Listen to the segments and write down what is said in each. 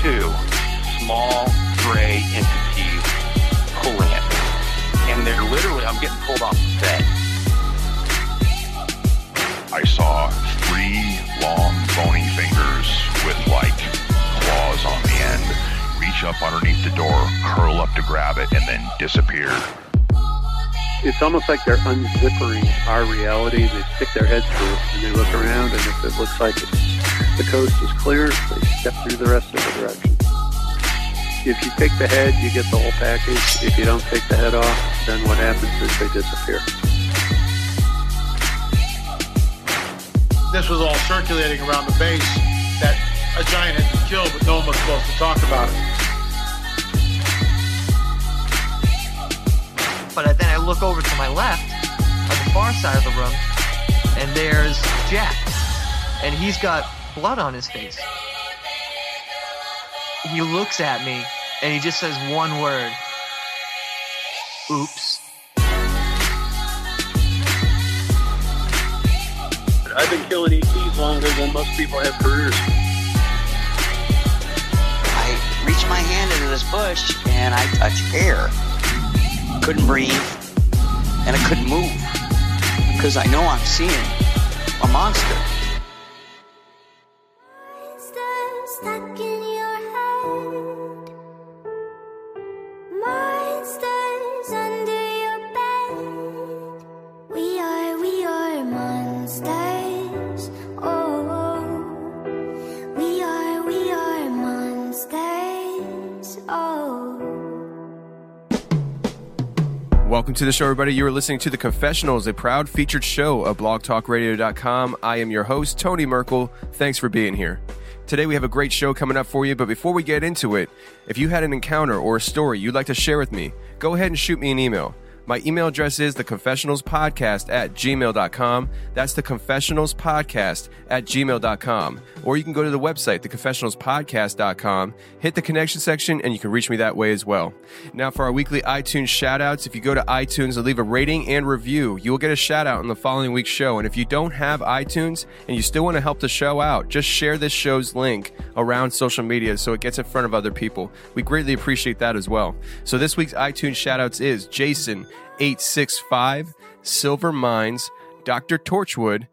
two small gray entities pulling it. And they're literally, I'm getting pulled off the bed. I saw three long bony fingers with like claws on the end reach up underneath the door, curl up to grab it, and then disappear. It's almost like they're unzippering our reality. They stick their heads through and they look around, and if it looks like it's, the coast is clear, they step through the rest of the direction. If you take the head, you get the whole package. If you don't take the head off, then what happens is they disappear. This was all circulating around the base that a giant had been killed, but no one was supposed to talk about it. But then I look over to my left, on the far side of the room, and there's Jack. And he's got blood on his face. He looks at me, and he just says one word. Oops. I've been killing ETs longer than most people have careers. I reached my hand into this bush and I touched air. Couldn't breathe and I couldn't move because I know I'm seeing a monster. To the show, everybody. You are listening to The Confessionals, a proud featured show of blogtalkradio.com. I am your host, Tony Merkel. Thanks for being here. Today, we have a great show coming up for you, but before we get into it, if you had an encounter or a story you'd like to share with me, go ahead and shoot me an email. My email address is theconfessionalspodcast at gmail.com. That's theconfessionalspodcast at gmail.com. Or you can go to the website, theconfessionalspodcast.com, hit the connection section, and you can reach me that way as well. Now, for our weekly iTunes shoutouts, if you go to iTunes and leave a rating and review, you will get a shout out on the following week's show. And if you don't have iTunes and you still want to help the show out, just share this show's link around social media so it gets in front of other people. We greatly appreciate that as well. So this week's iTunes shoutouts is Jason 865, Silver Mines, Dr. Torchwood,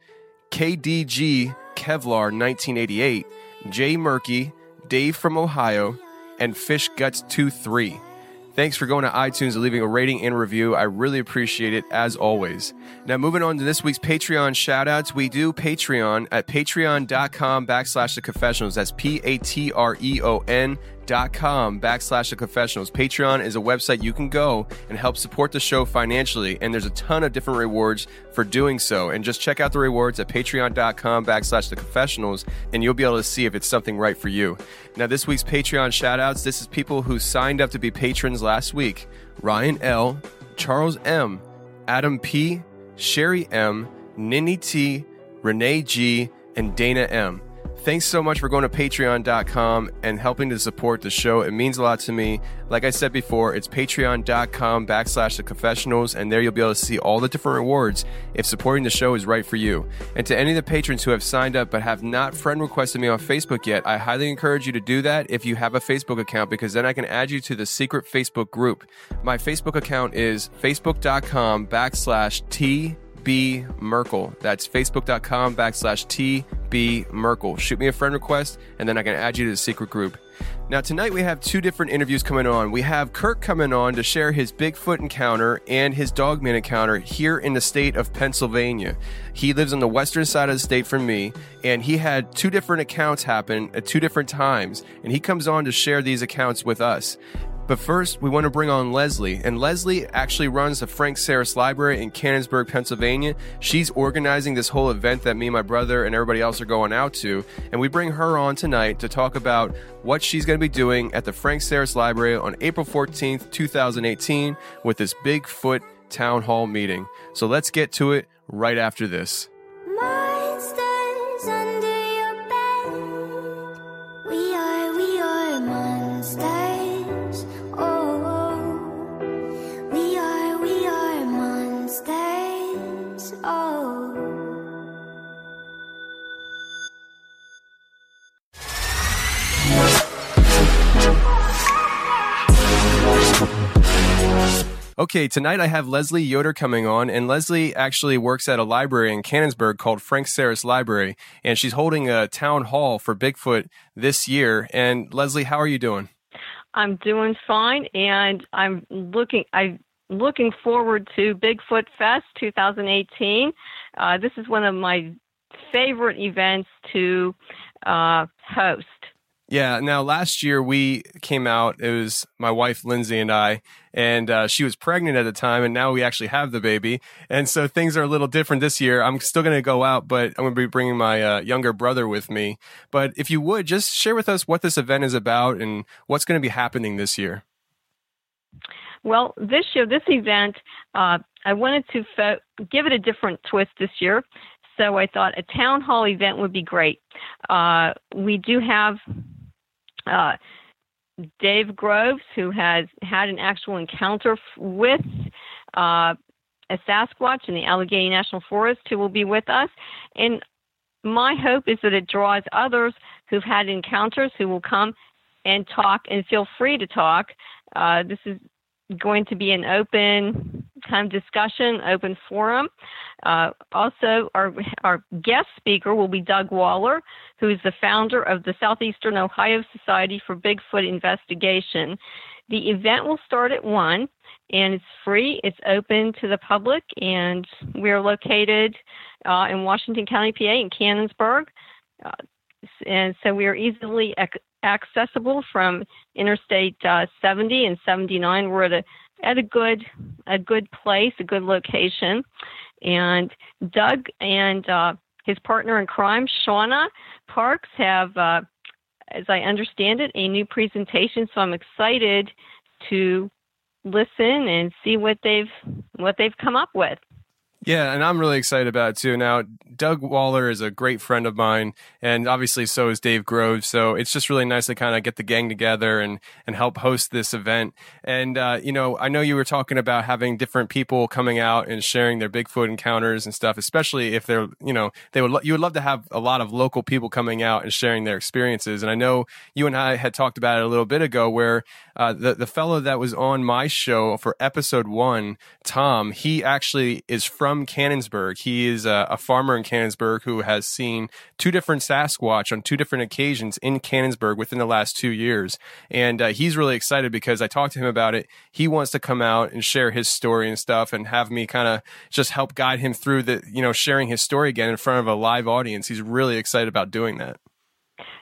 KDG Kevlar 1988, Jay Murky, Dave from Ohio, and Fish Guts 23. Thanks for going to iTunes and leaving a rating and review. I really appreciate it as always. Now, moving on to this week's Patreon shoutouts, we do Patreon at patreon.com backslash the confessionals. That's P A T R E O N dot com backslash the confessionals. Patreon is a website you can go and help support the show financially, and there's a ton of different rewards for doing so. And just check out the rewards at patreon.com backslash the confessionals, and you'll be able to see if it's something right for you. Now, this week's Patreon shoutouts, this is people who signed up to be patrons last week Ryan L., Charles M., Adam P., Sherry M., Ninny T, Renee G, and Dana M. Thanks so much for going to patreon.com and helping to support the show. It means a lot to me. Like I said before, it's patreon.com backslash the confessionals, and there you'll be able to see all the different rewards if supporting the show is right for you. And to any of the patrons who have signed up but have not friend requested me on Facebook yet, I highly encourage you to do that if you have a Facebook account because then I can add you to the secret Facebook group. My Facebook account is facebook.com backslash T B Merkel. That's facebook.com backslash TB Merkel. Shoot me a friend request and then I can add you to the secret group. Now, tonight we have two different interviews coming on. We have Kirk coming on to share his Bigfoot encounter and his Dogman encounter here in the state of Pennsylvania. He lives on the western side of the state from me, and he had two different accounts happen at two different times, and he comes on to share these accounts with us. But first, we want to bring on Leslie. And Leslie actually runs the Frank Sarris Library in Canonsburg, Pennsylvania. She's organizing this whole event that me, my brother, and everybody else are going out to. And we bring her on tonight to talk about what she's going to be doing at the Frank Sarris Library on April 14th, 2018, with this Bigfoot Town Hall meeting. So let's get to it right after this. Okay, tonight I have Leslie Yoder coming on, and Leslie actually works at a library in Canonsburg called Frank Sarris Library, and she's holding a town hall for Bigfoot this year. And Leslie, how are you doing? I'm doing fine, and I'm looking. I'm looking forward to Bigfoot Fest 2018. Uh, this is one of my favorite events to uh, host. Yeah. Now, last year we came out. It was my wife Lindsay and I, and uh, she was pregnant at the time, and now we actually have the baby. And so things are a little different this year. I'm still going to go out, but I'm going to be bringing my uh, younger brother with me. But if you would just share with us what this event is about and what's going to be happening this year. Well, this year, this event, uh, I wanted to fo- give it a different twist this year. So I thought a town hall event would be great. Uh, we do have uh, Dave Groves, who has had an actual encounter with uh, a Sasquatch in the Allegheny National Forest, who will be with us. And my hope is that it draws others who've had encounters who will come and talk and feel free to talk. Uh, this is going to be an open of discussion, open forum. Uh, also, our, our guest speaker will be Doug Waller, who is the founder of the Southeastern Ohio Society for Bigfoot Investigation. The event will start at 1 and it's free, it's open to the public, and we're located uh, in Washington County, PA, in Canonsburg. Uh, and so we are easily ac- accessible from Interstate uh, 70 and 79. We're at a at a good a good place, a good location. And Doug and uh, his partner in crime, Shauna Parks, have, uh, as I understand it, a new presentation. So I'm excited to listen and see what they've what they've come up with. Yeah, and I'm really excited about it too. Now, Doug Waller is a great friend of mine, and obviously so is Dave Groves. So it's just really nice to kind of get the gang together and and help host this event. And uh, you know, I know you were talking about having different people coming out and sharing their Bigfoot encounters and stuff, especially if they're you know they would lo- you would love to have a lot of local people coming out and sharing their experiences. And I know you and I had talked about it a little bit ago, where uh, the the fellow that was on my show for episode one, Tom, he actually is from Canonsburg. He is a, a farmer in Canonsburg who has seen two different Sasquatch on two different occasions in Canonsburg within the last two years, and uh, he's really excited because I talked to him about it. He wants to come out and share his story and stuff, and have me kind of just help guide him through the you know sharing his story again in front of a live audience. He's really excited about doing that.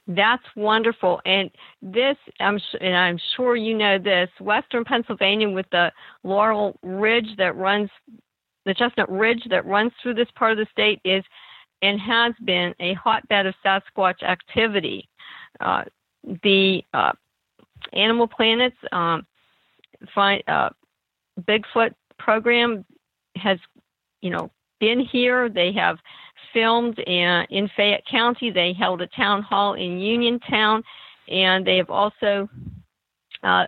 That's wonderful. And this, I'm and I'm sure you know this, Western Pennsylvania with the Laurel Ridge that runs, the Chestnut Ridge that runs through this part of the state is and has been a hotbed of Sasquatch activity. Uh, the uh, Animal Planets um, find, uh, Bigfoot program has, you know, been here. They have filmed in, in Fayette County. They held a town hall in Uniontown, and they have also uh,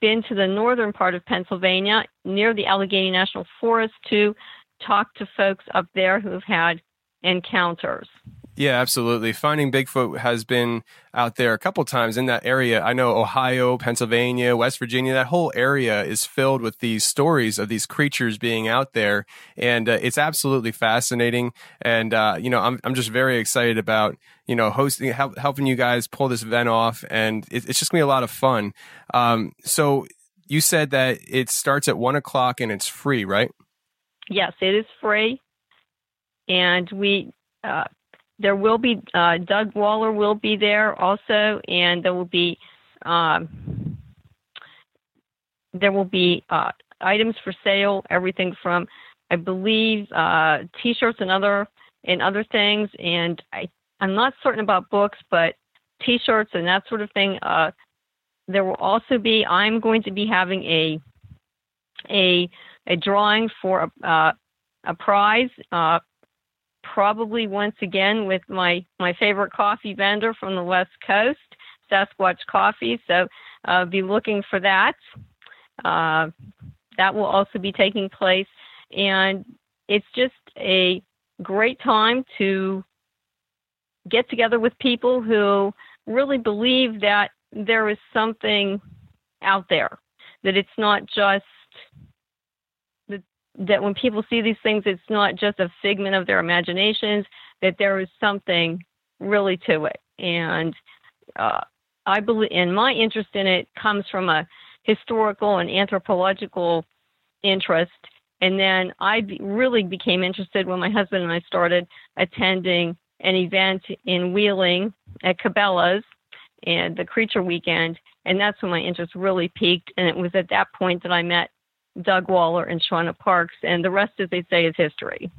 been to the northern part of Pennsylvania near the Allegheny National Forest to talk to folks up there who have had encounters. Yeah, absolutely. Finding Bigfoot has been out there a couple times in that area. I know Ohio, Pennsylvania, West Virginia, that whole area is filled with these stories of these creatures being out there. And uh, it's absolutely fascinating. And, uh, you know, I'm, I'm just very excited about, you know, hosting, help, helping you guys pull this event off. And it, it's just going to be a lot of fun. Um, so you said that it starts at one o'clock and it's free, right? Yes, it is free. And we, uh, there will be uh, Doug Waller will be there also, and there will be um, there will be uh, items for sale, everything from I believe uh, T-shirts and other and other things, and I I'm not certain about books, but T-shirts and that sort of thing. Uh, there will also be I'm going to be having a a a drawing for a, uh, a prize. Probably once again with my my favorite coffee vendor from the West Coast, Sasquatch Coffee. So uh, be looking for that. Uh, that will also be taking place, and it's just a great time to get together with people who really believe that there is something out there, that it's not just that when people see these things, it's not just a figment of their imaginations, that there is something really to it. And uh, I believe, and my interest in it comes from a historical and anthropological interest. And then I be, really became interested when my husband and I started attending an event in Wheeling at Cabela's and the Creature Weekend. And that's when my interest really peaked. And it was at that point that I met Doug Waller and Shauna Parks, and the rest, as they say, is history.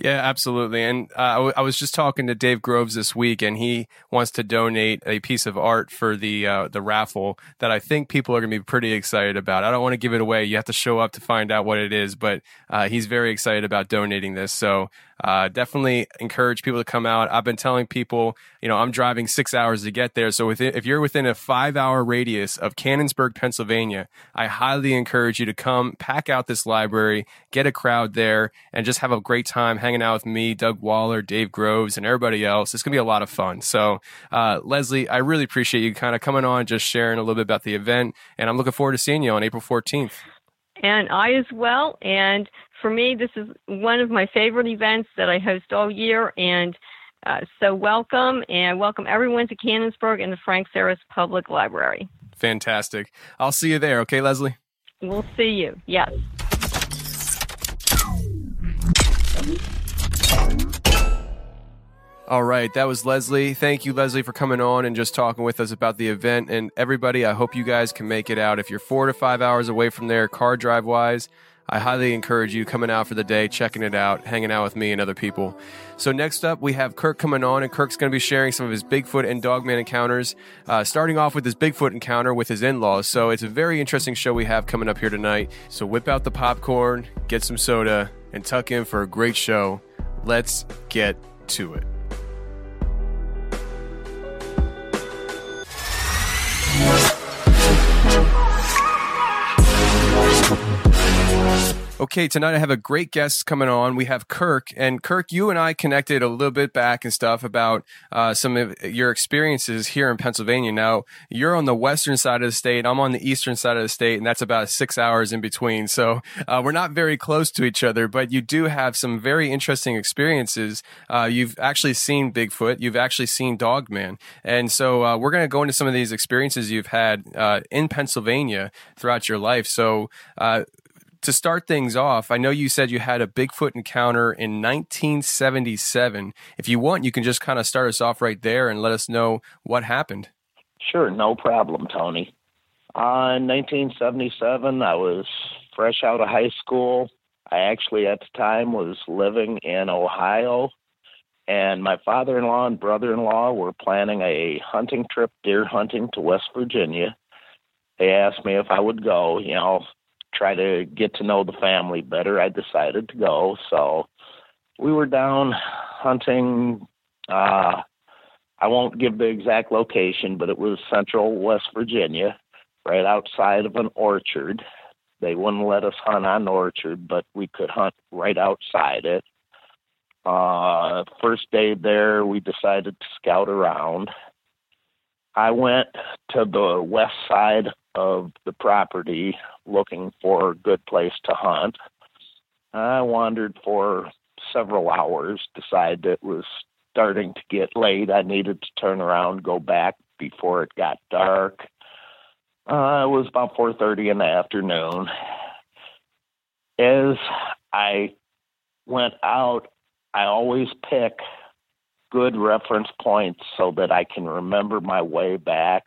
Yeah, absolutely. And uh, I, w- I was just talking to Dave Groves this week, and he wants to donate a piece of art for the uh, the raffle that I think people are going to be pretty excited about. I don't want to give it away; you have to show up to find out what it is. But uh, he's very excited about donating this. So uh, definitely encourage people to come out. I've been telling people, you know, I'm driving six hours to get there. So within, if you're within a five hour radius of Canonsburg, Pennsylvania, I highly encourage you to come pack out this library, get a crowd there, and just have a great time hanging out with me, Doug Waller, Dave Groves, and everybody else. It's going to be a lot of fun. So, uh, Leslie, I really appreciate you kind of coming on, just sharing a little bit about the event. And I'm looking forward to seeing you on April 14th. And I as well. And for me, this is one of my favorite events that I host all year. And uh, so, welcome and welcome everyone to Canonsburg and the Frank Sarris Public Library. Fantastic. I'll see you there. Okay, Leslie? We'll see you. Yes. All right, that was Leslie. Thank you, Leslie, for coming on and just talking with us about the event. And everybody, I hope you guys can make it out. If you're four to five hours away from there, car drive wise, I highly encourage you coming out for the day, checking it out, hanging out with me and other people. So next up, we have Kirk coming on, and Kirk's going to be sharing some of his Bigfoot and Dogman encounters, uh, starting off with his Bigfoot encounter with his in-laws. So it's a very interesting show we have coming up here tonight. So whip out the popcorn, get some soda, and tuck in for a great show. Let's get to it. Okay, tonight I have a great guest coming on. We have Kirk, and Kirk, you and I connected a little bit back and stuff about uh, some of your experiences here in Pennsylvania. Now, you're on the western side of the state, I'm on the eastern side of the state, and that's about six hours in between. So uh, we're not very close to each other, but you do have some very interesting experiences. Uh, you've actually seen Bigfoot, you've actually seen Dogman, and so uh, we're going to go into some of these experiences you've had uh, in Pennsylvania throughout your life. So uh, to start things off, I know you said you had a Bigfoot encounter in 1977. If you want, you can just kind of start us off right there and let us know what happened. Sure, no problem, Tony. Uh, in 1977, I was fresh out of high school. I actually, at the time, was living in Ohio, and my father in law and brother in law were planning a hunting trip, deer hunting to West Virginia. They asked me if I would go. You know, try to get to know the family better, I decided to go. So we were down hunting. Uh, I won't give the exact location, but it was central West Virginia, right outside of an orchard. They wouldn't let us hunt on orchard, but we could hunt right outside it. Uh, first day there, we decided to scout around. I went to the west side of the property looking for a good place to hunt. I wandered for several hours, decided it was starting to get late. I needed to turn around, go back before it got dark. Uh, it was about 4:30 in the afternoon. As I went out, I always pick good reference points so that I can remember my way back.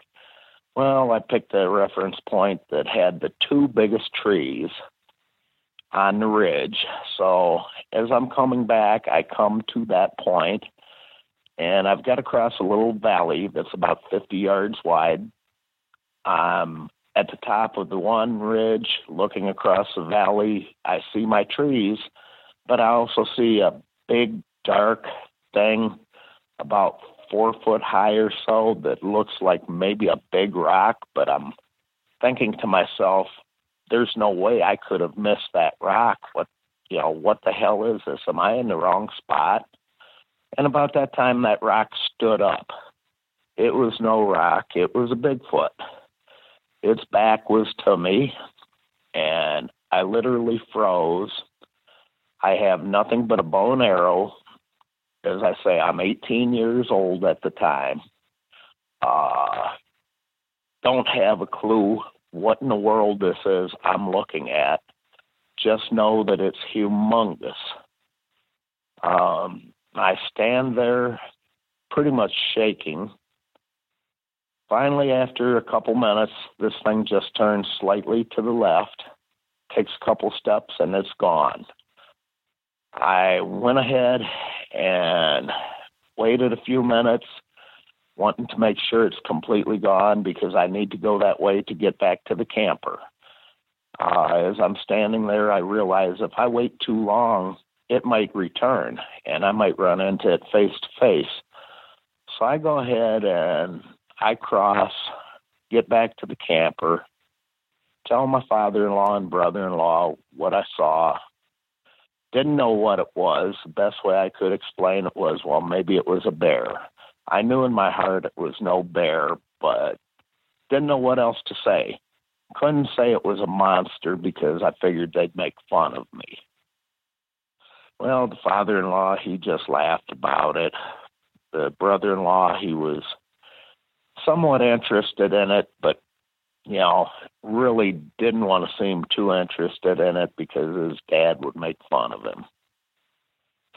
Well, I picked a reference point that had the two biggest trees on the ridge. So as I'm coming back, I come to that point and I've got to cross a little valley that's about 50 yards wide. I'm at the top of the one ridge, looking across the valley. I see my trees, but I also see a big, dark thing about four foot high or so that looks like maybe a big rock, but I'm thinking to myself, there's no way I could have missed that rock. What you know, what the hell is this? Am I in the wrong spot? And about that time that rock stood up. It was no rock, it was a Bigfoot. Its back was to me, and I literally froze. I have nothing but a bow and arrow as I say, I'm 18 years old at the time. Uh, don't have a clue what in the world this is I'm looking at. Just know that it's humongous. Um, I stand there pretty much shaking. Finally, after a couple minutes, this thing just turns slightly to the left, takes a couple steps, and it's gone. I went ahead and waited a few minutes, wanting to make sure it's completely gone because I need to go that way to get back to the camper. Uh, as I'm standing there, I realize if I wait too long, it might return and I might run into it face to face. So I go ahead and I cross, get back to the camper, tell my father in law and brother in law what I saw, didn't know what it was. The best way I could explain it was, well, maybe it was a bear. I knew in my heart it was no bear, but didn't know what else to say. Couldn't say it was a monster because I figured they'd make fun of me. Well, the father in law, he just laughed about it. The brother in law, he was somewhat interested in it, but you know, really didn't want to seem too interested in it because his dad would make fun of him.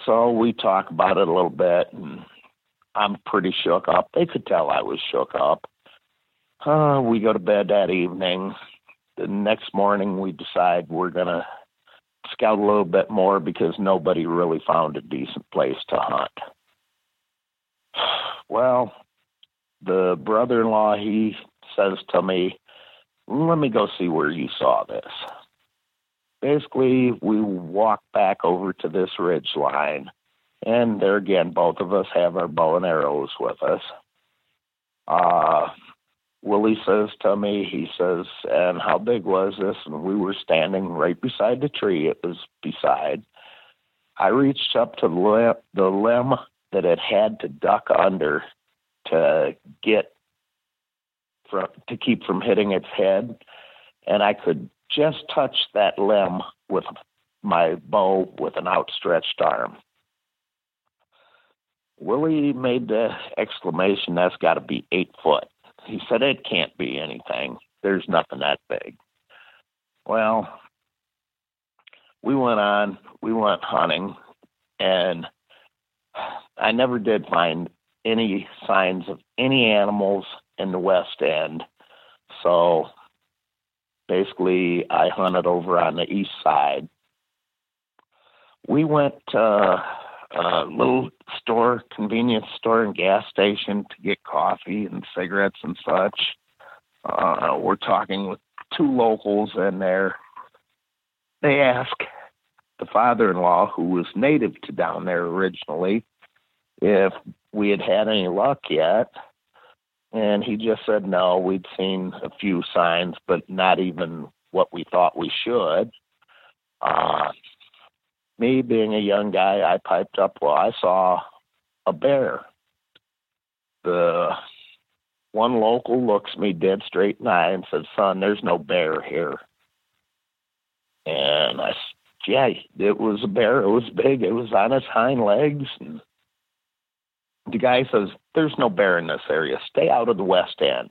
So we talk about it a little bit, and I'm pretty shook up. They could tell I was shook up. Uh, we go to bed that evening. The next morning, we decide we're going to scout a little bit more because nobody really found a decent place to hunt. Well, the brother in law, he says to me, let me go see where you saw this. Basically, we walk back over to this ridge line, and there again, both of us have our bow and arrows with us. Uh, Willie says to me, he says, and how big was this? And we were standing right beside the tree it was beside. I reached up to the limb that it had to duck under to get from to keep from hitting its head, and I could just touch that limb with my bow with an outstretched arm. Willie made the exclamation, That's got to be eight foot. He said, It can't be anything. There's nothing that big. Well, we went on, we went hunting, and I never did find any signs of any animals in the West End. So basically, I hunted over on the east side. We went to a little store, convenience store, and gas station to get coffee and cigarettes and such. Uh, we're talking with two locals in there. they asked the father in law, who was native to down there originally, if we had had any luck yet. And he just said no, we'd seen a few signs, but not even what we thought we should. Uh, me being a young guy, I piped up, well, I saw a bear. The one local looks me dead straight in the eye and said, son, there's no bear here. And I, said, yeah, it was a bear. It was big. It was on its hind legs. And the guy says, there's no bear in this area. Stay out of the west end.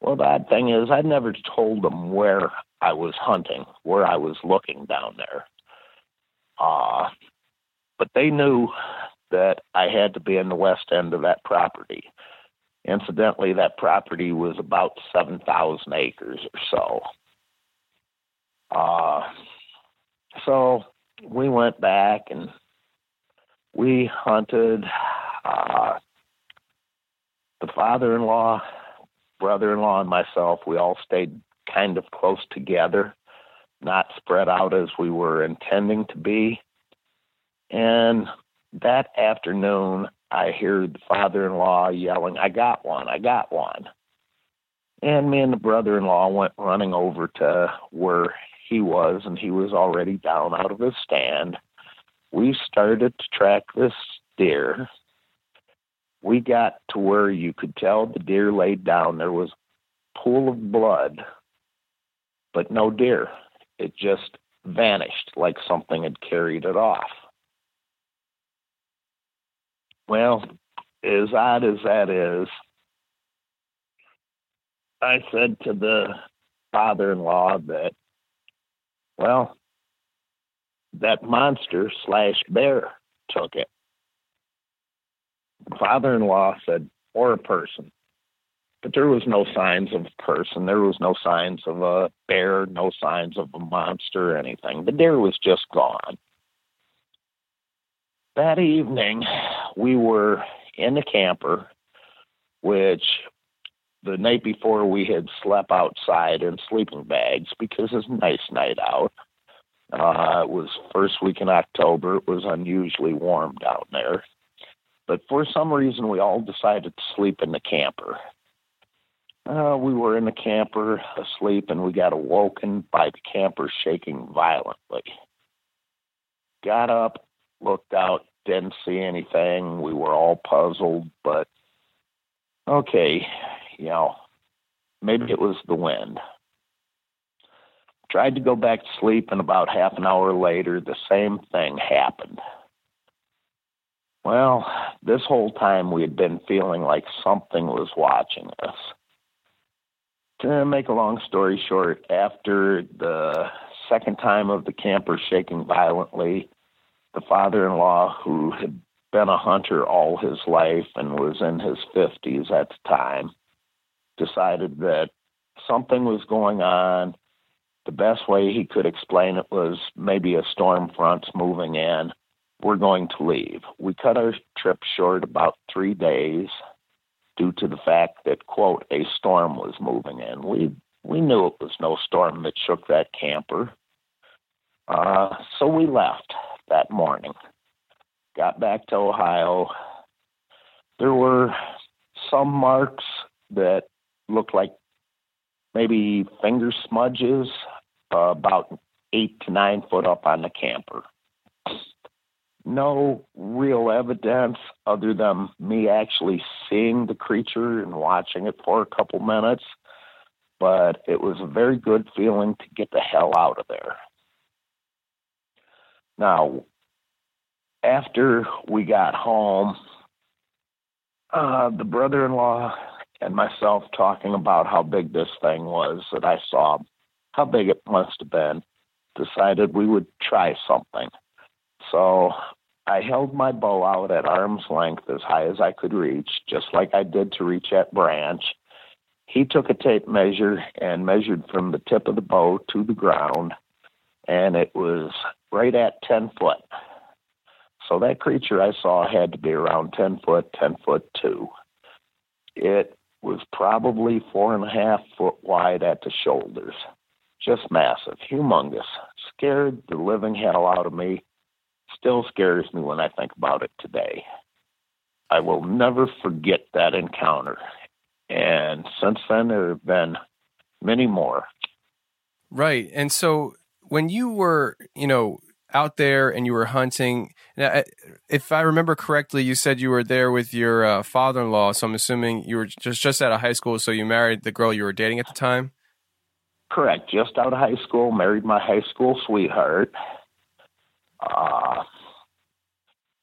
Well, the odd thing is, I never told them where I was hunting, where I was looking down there. Uh, but they knew that I had to be in the west end of that property. Incidentally, that property was about 7,000 acres or so. Uh, so we went back and we hunted. Uh, the father in law, brother in law, and myself, we all stayed kind of close together, not spread out as we were intending to be. And that afternoon, I hear the father in law yelling, I got one, I got one. And me and the brother in law went running over to where he was, and he was already down out of his stand. We started to track this deer. We got to where you could tell the deer laid down. There was pool of blood, but no deer. It just vanished like something had carried it off. Well, as odd as that is, I said to the father in law that, well, that monster slash bear took it. Father in law said, or a person. But there was no signs of a person. There was no signs of a bear, no signs of a monster or anything. The deer was just gone that evening, we were in the camper, which the night before we had slept outside in sleeping bags because it's a nice night out. Uh, it was first week in October. It was unusually warm down there. But for some reason, we all decided to sleep in the camper. Uh, we were in the camper asleep and we got awoken by the camper shaking violently. Got up, looked out, didn't see anything. We were all puzzled, but okay, you know, maybe it was the wind. Tried to go back to sleep, and about half an hour later, the same thing happened. Well, this whole time we had been feeling like something was watching us. To make a long story short, after the second time of the camper shaking violently, the father in law, who had been a hunter all his life and was in his 50s at the time, decided that something was going on. The best way he could explain it was maybe a storm front's moving in. We're going to leave. We cut our trip short about three days due to the fact that, quote, a storm was moving in. We we knew it was no storm that shook that camper. Uh, so we left that morning. Got back to Ohio. There were some marks that looked like maybe finger smudges, uh, about eight to nine foot up on the camper. No real evidence other than me actually seeing the creature and watching it for a couple minutes, but it was a very good feeling to get the hell out of there. Now, after we got home, uh, the brother in law and myself talking about how big this thing was that I saw, how big it must have been, decided we would try something. So I held my bow out at arm's length as high as I could reach, just like I did to reach at Branch. He took a tape measure and measured from the tip of the bow to the ground, and it was right at 10 foot. So that creature I saw had to be around 10 foot, 10 foot two. It was probably four and a half foot wide at the shoulders. Just massive, humongous, scared the living hell out of me. Still scares me when I think about it today. I will never forget that encounter. And since then, there have been many more. Right. And so when you were, you know, out there and you were hunting, if I remember correctly, you said you were there with your uh, father-in-law. So I'm assuming you were just just out of high school. So you married the girl you were dating at the time. Correct. Just out of high school, married my high school sweetheart. Uh,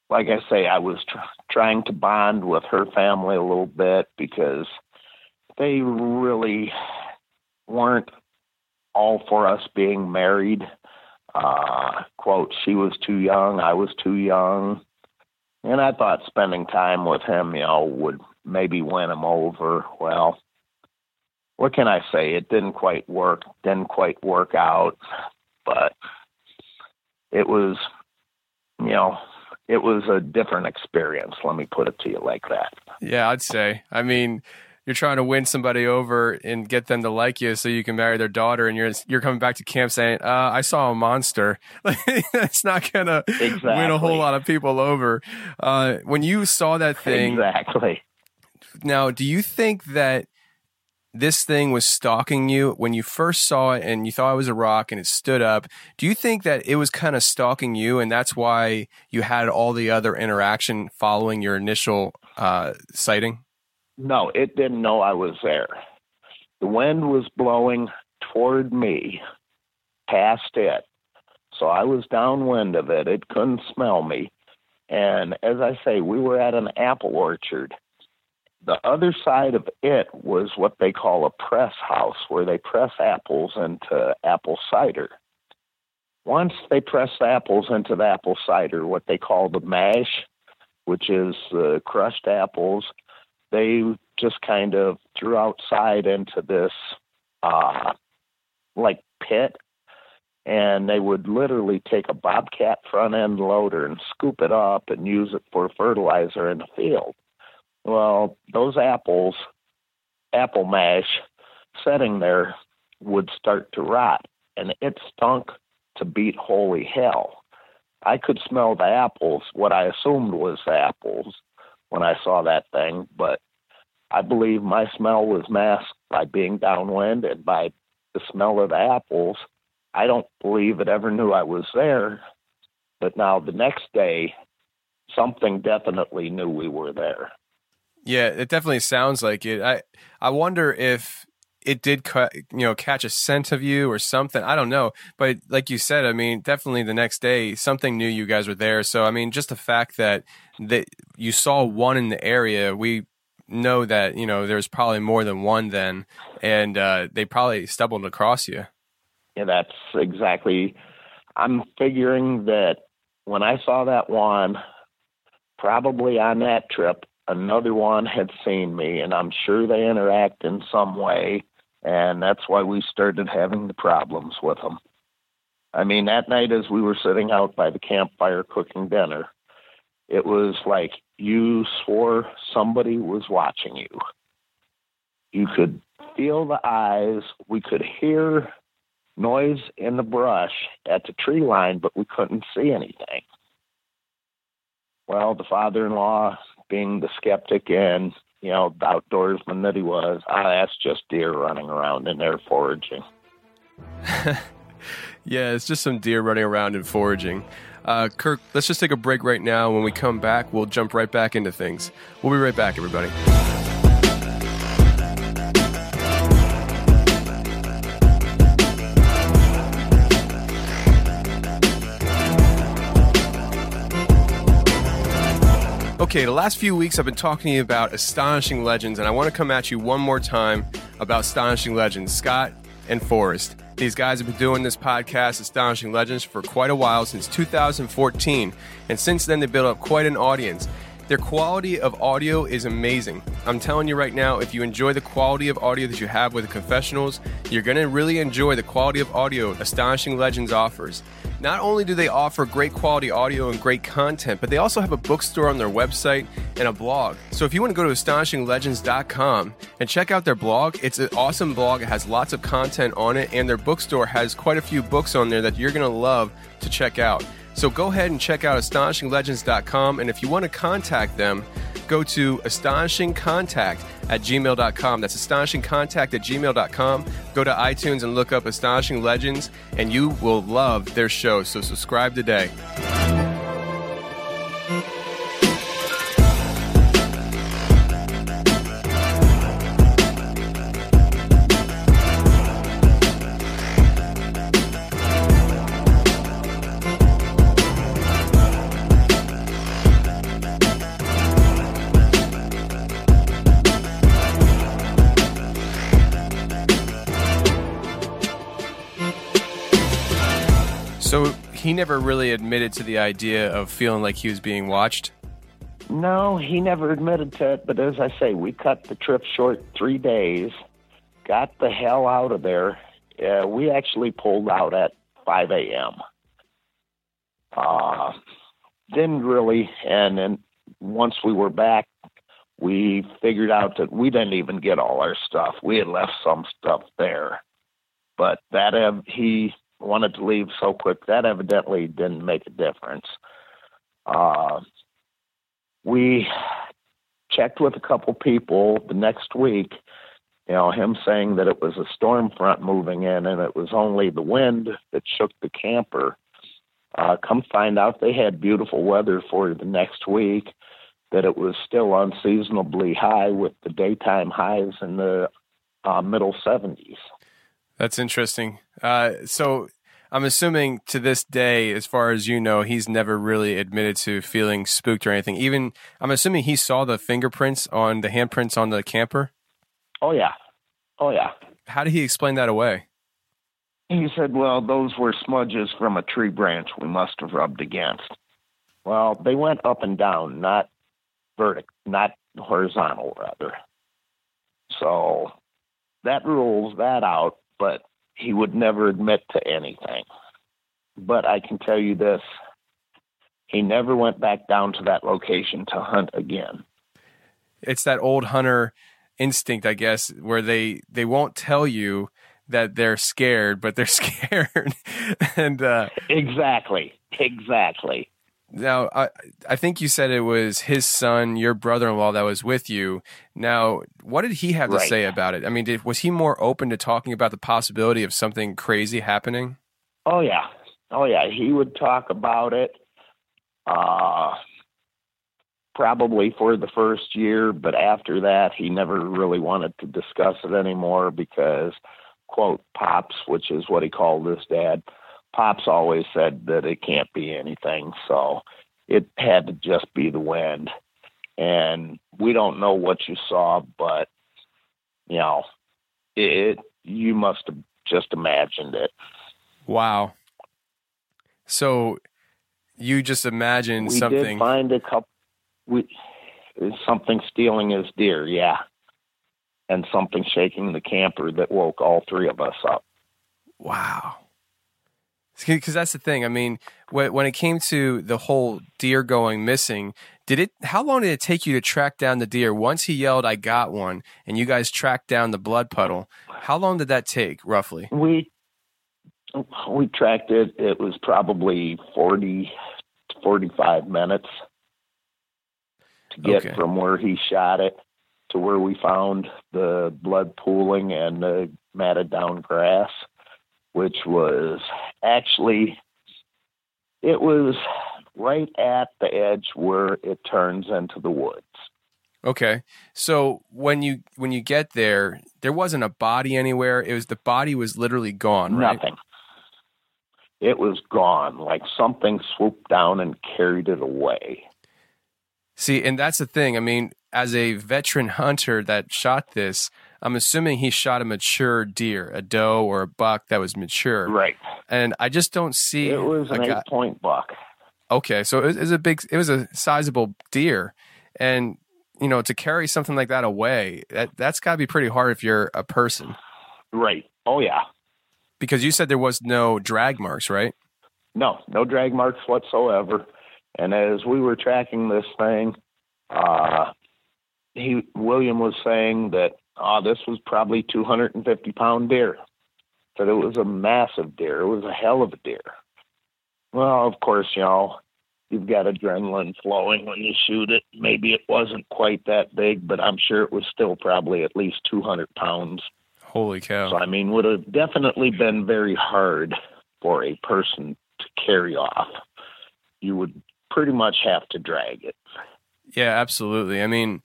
like I say, I was tr- trying to bond with her family a little bit because they really weren't all for us being married. Uh, quote, she was too young, I was too young. And I thought spending time with him, you know, would maybe win him over. Well, what can I say? It didn't quite work, didn't quite work out, but it was, you know, it was a different experience. Let me put it to you like that. Yeah, I'd say. I mean, you're trying to win somebody over and get them to like you so you can marry their daughter and you're you're coming back to camp saying uh, i saw a monster that's not gonna exactly. win a whole lot of people over uh, when you saw that thing exactly now do you think that this thing was stalking you when you first saw it and you thought it was a rock and it stood up do you think that it was kind of stalking you and that's why you had all the other interaction following your initial uh, sighting no, it didn't know I was there. The wind was blowing toward me, past it. So I was downwind of it. It couldn't smell me. And as I say, we were at an apple orchard. The other side of it was what they call a press house, where they press apples into apple cider. Once they press the apples into the apple cider, what they call the mash, which is the crushed apples they just kind of threw outside into this uh, like pit and they would literally take a bobcat front end loader and scoop it up and use it for fertilizer in the field. Well, those apples, apple mash, setting there would start to rot, and it stunk to beat holy hell. I could smell the apples, what I assumed was apples, when I saw that thing, but I believe my smell was masked by being downwind and by the smell of the apples. I don't believe it ever knew I was there. But now the next day, something definitely knew we were there. Yeah, it definitely sounds like it. I I wonder if it did you know, catch a scent of you or something. I don't know, but like you said, I mean, definitely the next day something knew you guys were there. So I mean, just the fact that that you saw one in the area, we know that you know there's probably more than one then, and uh, they probably stumbled across you. Yeah, that's exactly. I'm figuring that when I saw that one, probably on that trip, another one had seen me, and I'm sure they interact in some way, and that's why we started having the problems with them. I mean, that night as we were sitting out by the campfire cooking dinner, it was like you swore somebody was watching you. You could feel the eyes. We could hear noise in the brush at the tree line, but we couldn't see anything. Well, the father in law, being the skeptic and, you know, the outdoorsman that he was, ah, that's just deer running around in there foraging. yeah, it's just some deer running around and foraging. Uh, Kirk, let's just take a break right now. When we come back, we'll jump right back into things. We'll be right back, everybody. Okay, the last few weeks I've been talking to you about astonishing legends, and I want to come at you one more time about astonishing legends, Scott and Forrest. These guys have been doing this podcast, Astonishing Legends, for quite a while, since 2014. And since then, they built up quite an audience. Their quality of audio is amazing. I'm telling you right now, if you enjoy the quality of audio that you have with the confessionals, you're going to really enjoy the quality of audio Astonishing Legends offers. Not only do they offer great quality audio and great content, but they also have a bookstore on their website and a blog. So if you want to go to astonishinglegends.com and check out their blog, it's an awesome blog. It has lots of content on it, and their bookstore has quite a few books on there that you're going to love to check out. So go ahead and check out astonishinglegends.com. And if you want to contact them, go to astonishingcontact at gmail.com. That's astonishingcontact at gmail.com. Go to iTunes and look up Astonishing Legends, and you will love their show. So subscribe today. Never really admitted to the idea of feeling like he was being watched. No, he never admitted to it, but as I say, we cut the trip short three days, got the hell out of there. Uh, we actually pulled out at 5 a.m. Uh, didn't really, and then once we were back, we figured out that we didn't even get all our stuff. We had left some stuff there, but that he wanted to leave so quick that evidently didn't make a difference. Uh, we checked with a couple people the next week. You know, him saying that it was a storm front moving in and it was only the wind that shook the camper. Uh, come find out they had beautiful weather for the next week, that it was still unseasonably high with the daytime highs in the uh, middle 70s. That's interesting. Uh, so I'm assuming to this day, as far as you know, he's never really admitted to feeling spooked or anything. Even I'm assuming he saw the fingerprints on the handprints on the camper. Oh, yeah. Oh, yeah. How did he explain that away? He said, well, those were smudges from a tree branch we must have rubbed against. Well, they went up and down, not vertic, not horizontal, rather. So that rules that out, but he would never admit to anything. But I can tell you this he never went back down to that location to hunt again. It's that old hunter instinct, I guess, where they they won't tell you that they're scared, but they're scared. and uh, exactly, exactly. Now, I I think you said it was his son, your brother-in-law, that was with you. Now, what did he have to Right. say about it? I mean, did, was he more open to talking about the possibility of something crazy happening? Oh yeah, oh yeah. He would talk about it. Uh, probably for the first year, but after that, he never really wanted to discuss it anymore because, quote, pops, which is what he called his dad. Pops always said that it can't be anything, so it had to just be the wind. And we don't know what you saw, but you know, it. You must have just imagined it. Wow. So you just imagined we something. did find a couple. We something stealing his deer, yeah, and something shaking the camper that woke all three of us up. Wow. Because that's the thing. I mean, when, when it came to the whole deer going missing, did it? How long did it take you to track down the deer? Once he yelled, "I got one," and you guys tracked down the blood puddle. How long did that take, roughly? We we tracked it. It was probably 40, 45 minutes to get Okay. from where he shot it to where we found the blood pooling and the matted down grass, which was actually it was right at the edge where it turns into the woods. Okay. So when you when you get there, there wasn't a body anywhere. It was the body was literally gone, right? Nothing. It was gone, like something swooped down and carried it away. See, and that's the thing. I mean, as a veteran hunter that shot this, I'm assuming he shot a mature deer, a doe or a buck that was mature. Right. And I just don't see It was a an eight point buck. Okay, so it was, it was a big, it was a sizable deer, and you know to carry something like that away that that's got to be pretty hard if you're a person Right. Oh yeah. because you said there was no drag marks right No, no drag marks whatsoever. And as we were tracking this thing, uh, he William was saying that oh, this was probably 250 pound deer. That it was a massive deer. It was a hell of a deer. Well, of course, you know, you've got adrenaline flowing when you shoot it. Maybe it wasn't quite that big, but I'm sure it was still probably at least 200 pounds. holy cow So I mean, would have definitely been very hard for a person to carry off. You would pretty much have to drag it. Yeah, absolutely. I mean,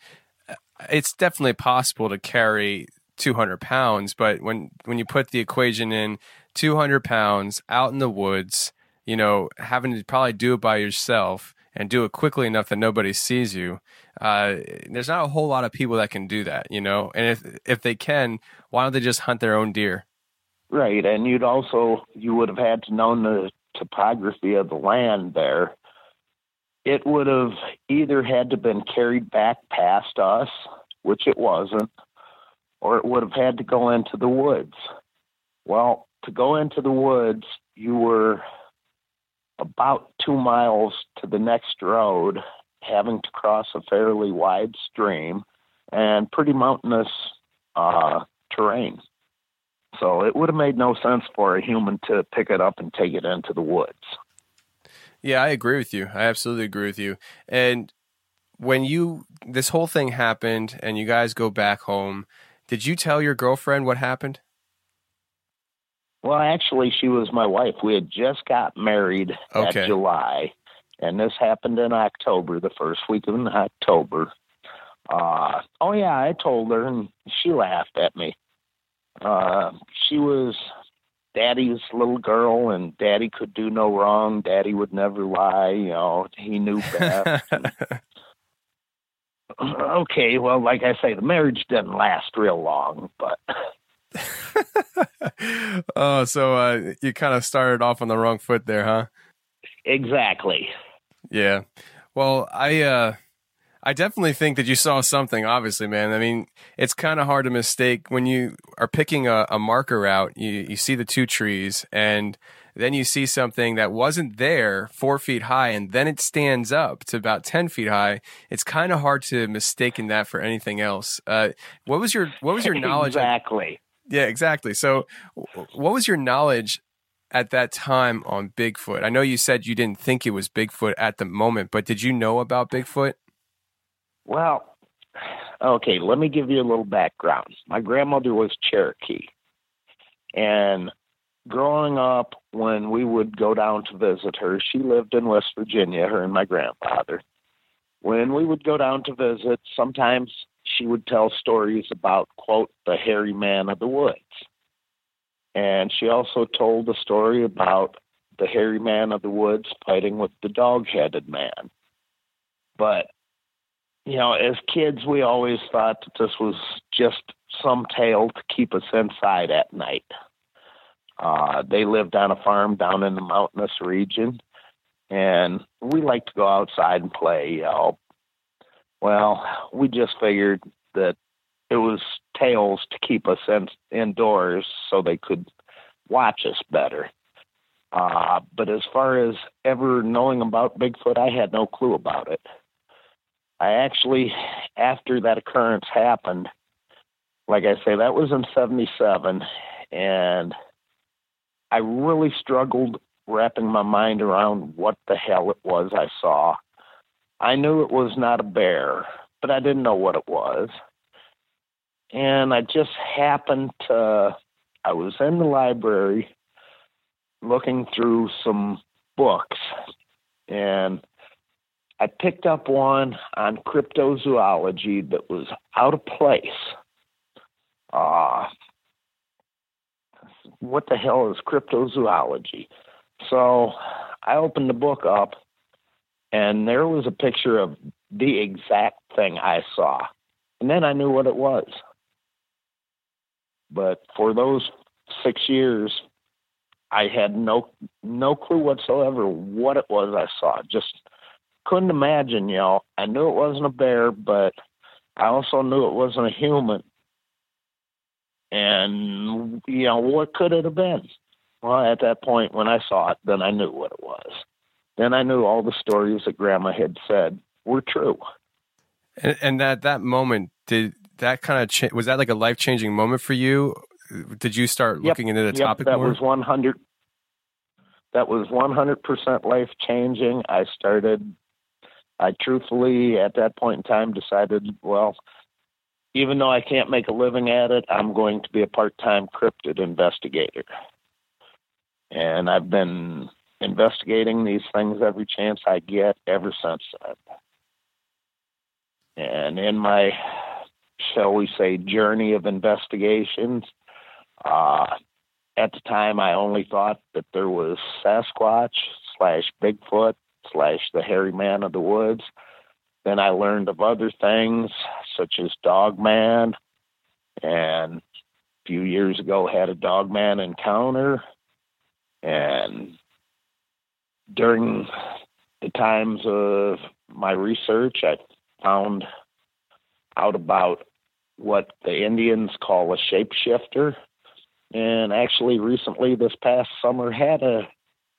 it's definitely possible to carry 200 pounds, but when when you put the equation in 200 pounds out in the woods, you know, having to probably do it by yourself and do it quickly enough that nobody sees you. Uh, there's not a whole lot of people that can do that, you know. And if if they can, why don't they just hunt their own deer? Right, and you'd also you would have had to know the topography of the land there. It would have either had to been carried back past us, which it wasn't, or it would have had to go into the woods. Well, to go into the woods, you were about two miles to the next road, having to cross a fairly wide stream and pretty mountainous uh, terrain. So it would have made no sense for a human to pick it up and take it into the woods. Yeah, I agree with you. I absolutely agree with you. And when you this whole thing happened and you guys go back home, did you tell your girlfriend what happened? Well, actually, she was my wife. We had just got married Okay. that July, and this happened in October, the first week of October. Uh, oh yeah, I told her, and she laughed at me. Uh, she was Daddy's little girl, and Daddy could do no wrong. Daddy would never lie. You know, he knew best. okay, well, like I say, the marriage didn't last real long, but oh, so uh, you kind of started off on the wrong foot there, huh? exactly. Yeah. Well, I uh I definitely think that you saw something, obviously, man. I mean, it's kind of hard to mistake when you are picking a, a marker out, you, you see the two trees, and then you see something that wasn't there four feet high, and then it stands up to about 10 feet high. It's kind of hard to mistake in that for anything else. Uh, what was your, what was your knowledge? Exactly. Yeah, exactly. So, what was your knowledge at that time on Bigfoot? I know you said you didn't think it was Bigfoot at the moment, but did you know about Bigfoot? Well, okay, let me give you a little background. My grandmother was Cherokee. And growing up, when we would go down to visit her, she lived in West Virginia, her and my grandfather. When we would go down to visit, sometimes she would tell stories about, quote, the hairy man of the woods. And she also told a story about the hairy man of the woods fighting with the dog headed man. But you know, as kids, we always thought that this was just some tale to keep us inside at night. Uh, they lived on a farm down in the mountainous region, and we liked to go outside and play. You know. Well, we just figured that it was tales to keep us in, indoors so they could watch us better. Uh, but as far as ever knowing about Bigfoot, I had no clue about it. I actually, after that occurrence happened, like I say, that was in 77, and I really struggled wrapping my mind around what the hell it was I saw. I knew it was not a bear, but I didn't know what it was. And I just happened to, I was in the library looking through some books, and I picked up one on cryptozoology that was out of place. Uh, what the hell is cryptozoology? So I opened the book up, and there was a picture of the exact thing I saw. And then I knew what it was. But for those six years, I had no no clue whatsoever what it was I saw. Just couldn't imagine, you know. I knew it wasn't a bear, but I also knew it wasn't a human. And, you know, what could it have been? Well, at that point when I saw it, then I knew what it was. Then I knew all the stories that Grandma had said were true. And, and that that moment did that kind of cha- was that like a life changing moment for you? Did you start looking into the yep, topic that more? was 100 that was 100% life changing i started i truthfully at that point in time decided well even though i can't make a living at it i'm going to be a part-time cryptid investigator. And i've been investigating these things every chance i get ever since then. And in my shall we say journey of investigations uh, at the time, I only thought that there was Sasquatch slash Bigfoot slash the hairy man of the woods. Then I learned of other things such as dog man, and a few years ago had a dog man encounter. And during the times of my research, I found out about what the Indians call a shapeshifter and actually recently this past summer had a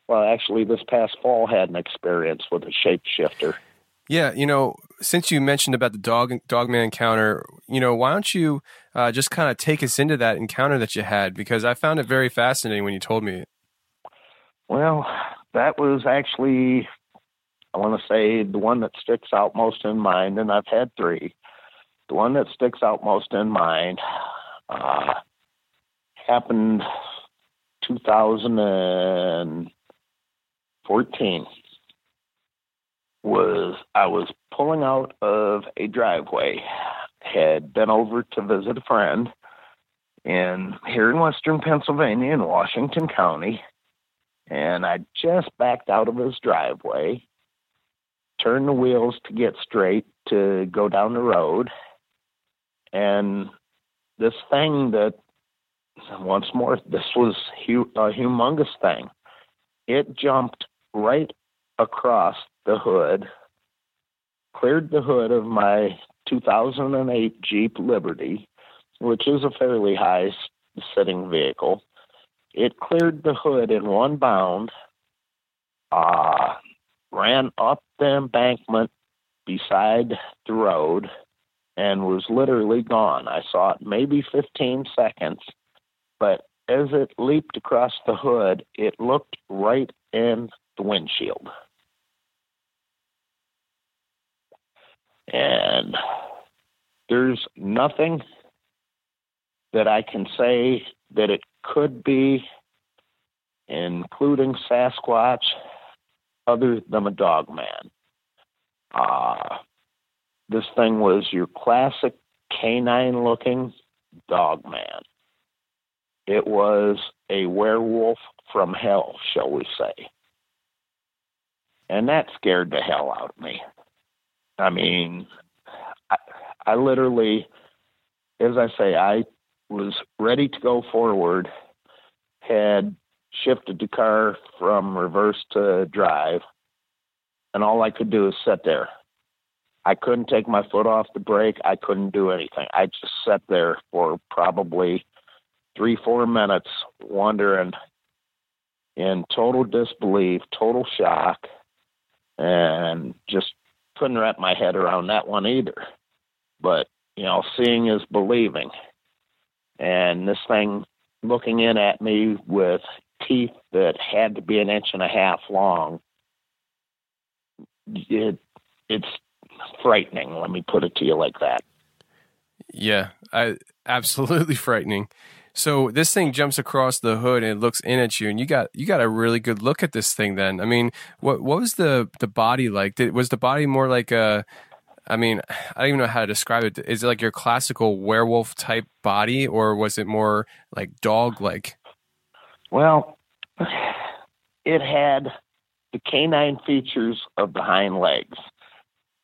well actually this past fall had an experience with a shapeshifter. Yeah you know since you mentioned about the dog dogman encounter you know why don't you uh, just kind of take us into that encounter that you had? Because i found it very fascinating when you told me well that was actually i want to say the one that sticks out most in mind and i've had three. The one that sticks out most in mind uh, happened 2014 was I was pulling out of a driveway, had been over to visit a friend in here in western Pennsylvania in Washington County, and I just backed out of his driveway, turned the wheels to get straight to go down the road, and this thing that once more, this was a humongous thing. It jumped right across the hood, cleared the hood of my 2008 Jeep Liberty, which is a fairly high sitting vehicle. It cleared the hood in one bound, uh, ran up the embankment beside the road, and was literally gone. I saw it maybe 15 seconds but as it leaped across the hood, it looked right in the windshield. And there's nothing that I can say that it could be, including Sasquatch, other than a dog man. Uh, this thing was your classic canine looking dog man. It was a werewolf from hell, shall we say. And that scared the hell out of me. I mean, I, I literally, as I say, I was ready to go forward, had shifted the car from reverse to drive, and all I could do is sit there. I couldn't take my foot off the brake. I couldn't do anything. I just sat there for probably three, four minutes wondering in total disbelief, total shock, and just couldn't wrap my head around that one either. But, you know, seeing is believing. And this thing looking in at me with teeth that had to be an inch and a half long, it, it's frightening. Let me put it to you like that. Yeah, I absolutely frightening. So this thing jumps across the hood and it looks in at you, and you got you got a really good look at this thing. Then, I mean, what what was the the body like? Did, was the body more like a I mean, I don't even know how to describe it. Is it like your classical werewolf type body, or was it more like dog like? Well, it had the canine features of the hind legs.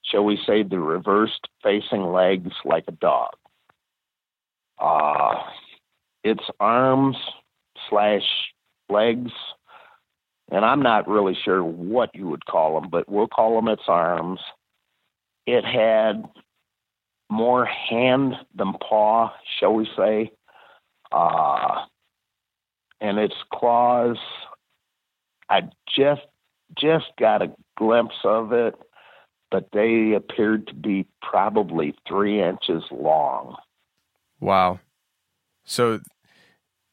Shall we say the reversed facing legs like a dog? Uh, its arms slash legs and I'm not really sure what you would call them, but we'll call them its arms. It had more hand than paw, shall we say. Uh, and its claws, I just just got a glimpse of it, but they appeared to be probably three inches long. Wow. So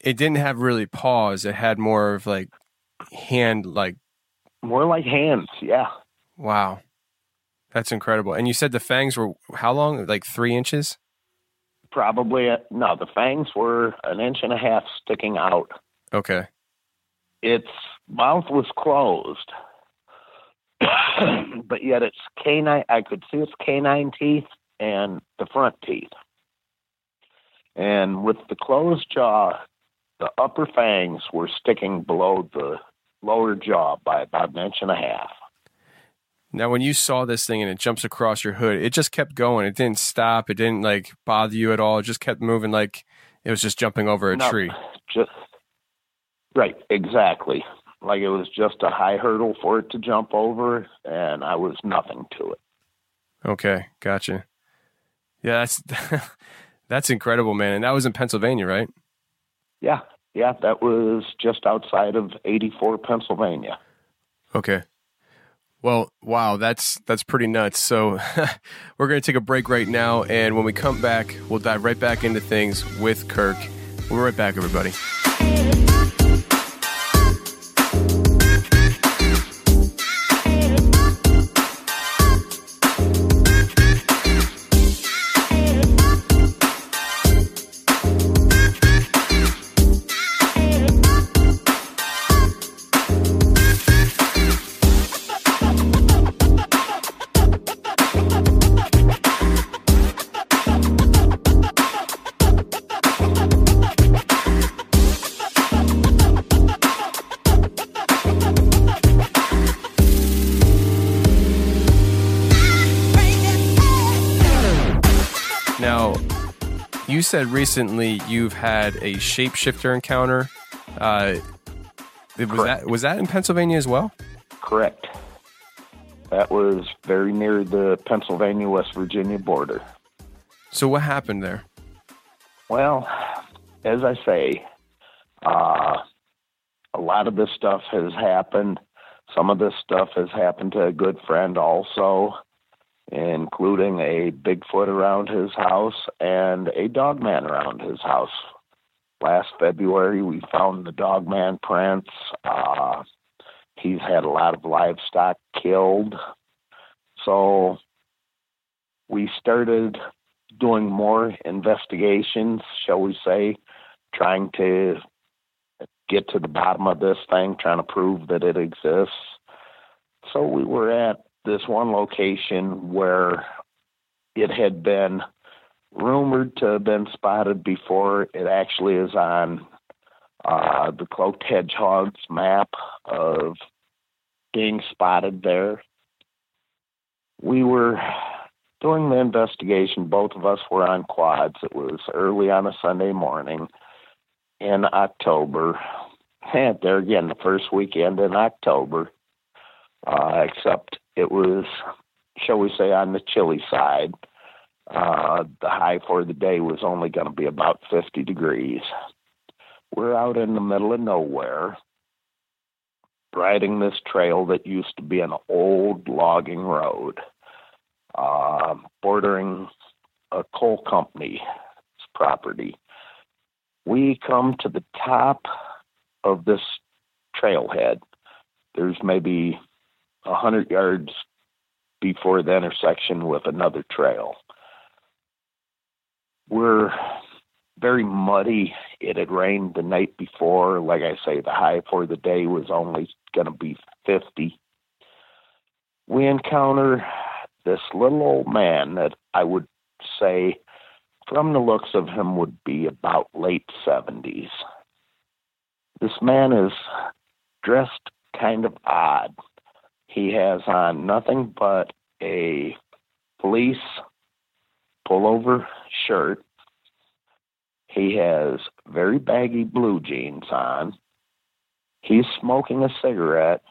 it didn't have really paws. It had more of like hand, like more like hands. Yeah. Wow. That's incredible. And you said the fangs were how long? Like three inches? Probably. uh, No, the fangs were an inch and a half sticking out. Okay. Its mouth was closed, but yet its canine, I could see its canine teeth and the front teeth. And with the closed jaw, the upper fangs were sticking below the lower jaw by about an inch and a half. Now, when you saw this thing and it jumps across your hood, it just kept going. It didn't stop. It didn't like bother you at all. It just kept moving like it was just jumping over a No, tree. Just right, exactly. Like it was just a high hurdle for it to jump over, and I was nothing to it. Okay, gotcha. Yeah, that's that's incredible, man. And that was in Pennsylvania, right? Yeah, yeah, that was just outside of 84, Pennsylvania. Okay. Well, wow, that's that's pretty nuts. So we're going to take a break right now, and when we come back, we'll dive right back into things with Kirk. We'll be right back, everybody. Said recently you've had a shapeshifter encounter. Uh, was that was that in Pennsylvania as well? Correct. That was very near the Pennsylvania West Virginia border. So what happened there? Well, as I say, uh, a lot of this stuff has happened. Some of this stuff has happened to a good friend also, including a Bigfoot around his house and a dogman around his house. Last February, we found the dogman prints. Uh, he's had a lot of livestock killed. So we started doing more investigations, shall we say, trying to get to the bottom of this thing, trying to prove that it exists. So we were at this one location where it had been rumored to have been spotted before. It actually is on uh, the cloaked hedgehog's map of being spotted there. We were doing the investigation. Both of us were on quads. It was early on a Sunday morning in October. And there again, the first weekend in October, uh, except it was, shall we say, on the chilly side. Uh, the high for the day was only going to be about 50 degrees. We're out in the middle of nowhere, riding this trail that used to be an old logging road, uh, bordering a coal company's property. We come to the top of this trailhead. There's maybe a hundred yards before the intersection with another trail. We're very muddy. It had rained the night before. Like I say, the high for the day was only going to be 50. We encounter this little old man that I would say, from the looks of him, would be about late 70s. This man is dressed kind of odd. He has on nothing but a police pullover shirt. He has very baggy blue jeans on. He's smoking a cigarette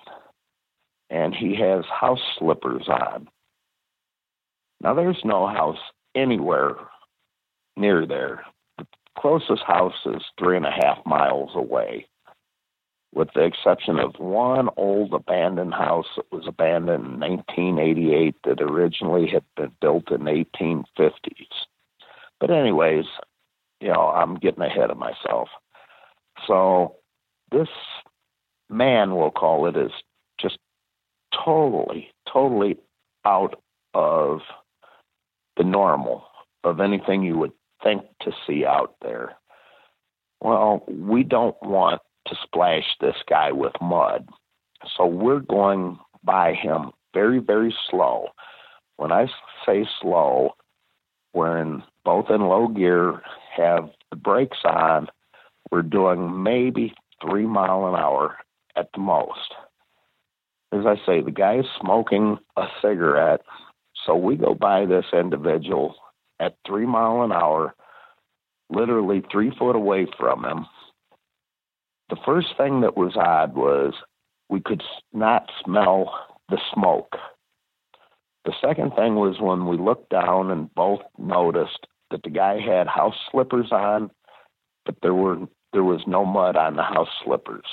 and he has house slippers on. Now, there's no house anywhere near there. The closest house is three and a half miles away, with the exception of one old abandoned house that was abandoned in 1988 that originally had been built in the 1850s. But, anyways, you know, I'm getting ahead of myself. So, this man, we'll call it, is just totally, totally out of the normal of anything you would think to see out there. Well, we don't want to splash this guy with mud. So we're going by him very, very slow. When I say slow, we're in both in low gear, have the brakes on, we're doing maybe three mile an hour at the most. As I say, the guy is smoking a cigarette, so we go by this individual at three mile an hour, literally three foot away from him. The first thing that was odd was we could not smell the smoke. The second thing was when we looked down and both noticed that the guy had house slippers on, but there were there was no mud on the house slippers.